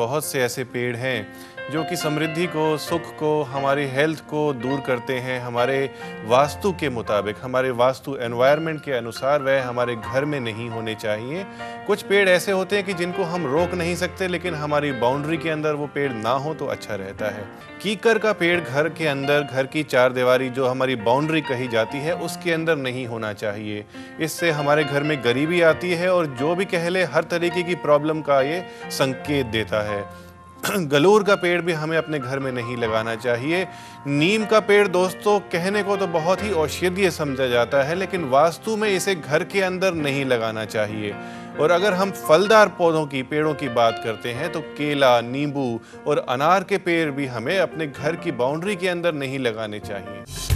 बहुत से ऐसे पेड़ हैं जो कि समृद्धि को, सुख को, हमारी हेल्थ को दूर करते हैं, हमारे वास्तु के मुताबिक, हमारे वास्तु एनवायरनमेंट के अनुसार वह हमारे घर में नहीं होने चाहिए। कुछ पेड़ ऐसे होते हैं कि जिनको हम रोक नहीं सकते, लेकिन हमारी बाउंड्री के अंदर वो पेड़ ना हो तो अच्छा रहता है। कीकर का पेड़ घर के अंदर, घर की चार दीवारी जो हमारी बाउंड्री कही जाती है, उसके अंदर नहीं होना चाहिए। इससे हमारे घर में गरीबी आती है और जो भी कह ले, हर तरीके की प्रॉब्लम का ये संकेत देता है। गलूर का पेड़ भी हमें अपने घर में नहीं लगाना चाहिए। नीम का पेड़ दोस्तों, कहने को तो बहुत ही औषधीय समझा जाता है, लेकिन वास्तु में इसे घर के अंदर नहीं लगाना चाहिए। और अगर हम फलदार पौधों की, पेड़ों की बात करते हैं तो केला, नींबू और अनार के पेड़ भी हमें अपने घर की बाउंड्री के अंदर नहीं लगाने चाहिए।